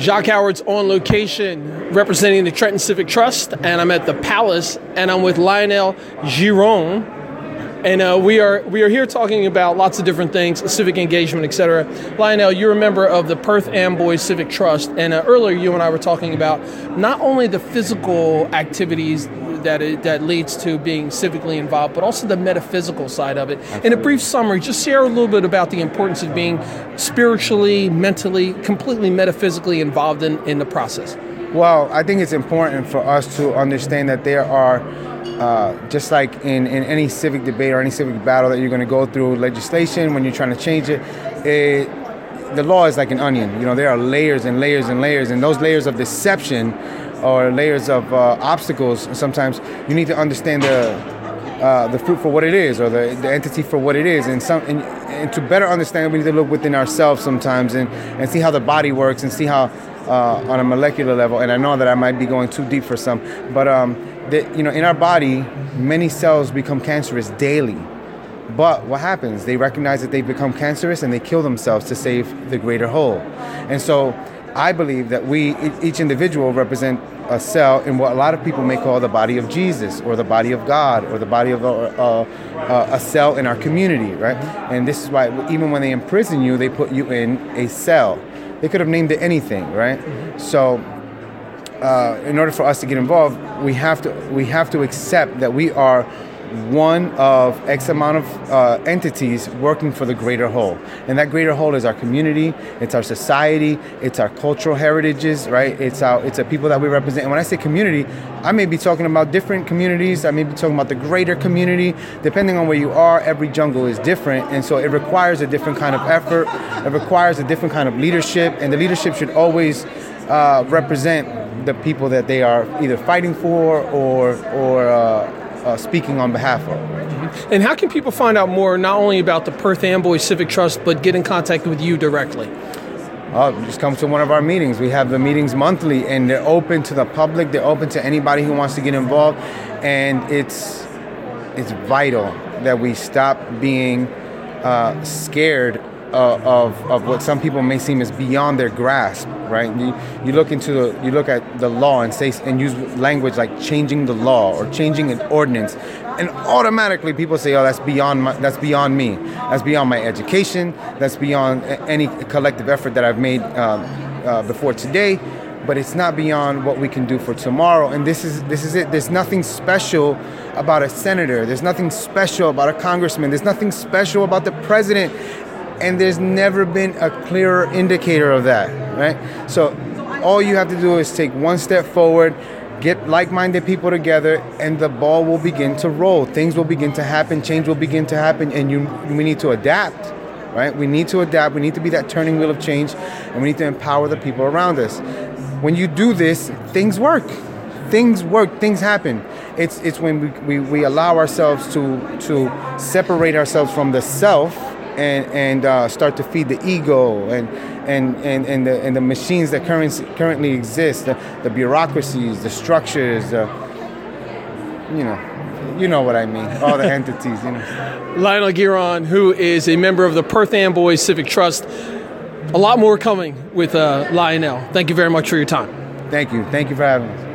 Jacques Howard's on location representing the Trenton Civic Trust, and I'm at the Palace, and I'm with Lionel Giron, and uh, we are we are here talking about lots of different things, civic engagement, etc. Lionel, you're a member of the Perth Amboy Civic Trust, and uh, earlier you and I were talking about not only the physical activities that it, that leads to being civically involved, but also the metaphysical side of it. Absolutely. In a brief summary, just share a little bit about the importance of being spiritually, mentally, completely metaphysically involved in, in the process. Well, I think it's important for us to understand that there are, uh, just like in, in any civic debate or any civic battle that you're going to go through legislation when you're trying to change it, it, the law is like an onion. You know, there are layers and layers and layers, and those layers of deception or layers of uh, obstacles. Sometimes you need to understand the uh, the fruit for what it is, or the, the entity for what it is, and some and, and, to better understand, we need to look within ourselves sometimes and, and see how the body works and see how uh, on a molecular level. And I know that I might be going too deep for some, but um, the, you know, in our body, many cells become cancerous daily. But what happens? They recognize that they've become cancerous and they kill themselves to save the greater whole. And so I believe that we, each individual, represent a cell in what a lot of people may call the body of Jesus or the body of God or the body of a, a, a, cell in our community, right? And this is why even when they imprison you, they put you in a cell. They could have named it anything, right? So, uh, in order for us to get involved, we have to we have to accept that we are one of X amount of uh, entities working for the greater whole. And that greater whole is our community, it's our society, it's our cultural heritages, right? It's our it's the people that we represent. And when I say community, I may be talking about different communities, I may be talking about the greater community. Depending on where you are, every jungle is different. And so it requires a different kind of effort, it requires a different kind of leadership, and the leadership should always uh, represent the people that they are either fighting for or or uh, uh, speaking on behalf of. Mm-hmm. And how can people find out more, not only about the Perth Amboy Civic Trust, but get in contact with you directly? Uh, just come to one of our meetings. We have the meetings monthly, and they're open to the public. They're open to anybody who wants to get involved, and it's it's vital that we stop being uh, scared uh, of, of what some people may seem as beyond their grasp, right? You, you look into the, you look at the law and say and use language like changing the law or changing an ordinance, and automatically people say, "Oh, that's beyond my, that's beyond me. That's beyond my education. That's beyond any collective effort that I've made um, uh, before today." But it's not beyond what we can do for tomorrow, and this is this is it. There's nothing special about a senator. There's nothing special about a congressman. There's nothing special about the president and there's never been a clearer indicator of that, right? So all you have to do is take one step forward, get like-minded people together, and the ball will begin to roll. Things will begin to happen, change will begin to happen, and you we need to adapt. Right? We need to adapt. We need to be that turning wheel of change, and we need to empower the people around us. When you do this, things work. Things work. Things happen. It's it's when we, we, we allow ourselves to to separate ourselves from the self and and uh, start to feed the ego and and and, and the and the machines that currently currently exist, the, the bureaucracies, the structures, uh, you know. You know what I mean, all the entities, you know. Lionel Giron, who is a member of the Perth Amboy Civic Trust. A lot more coming with uh, Lionel. Thank you very much for your time. Thank you. Thank you for having us.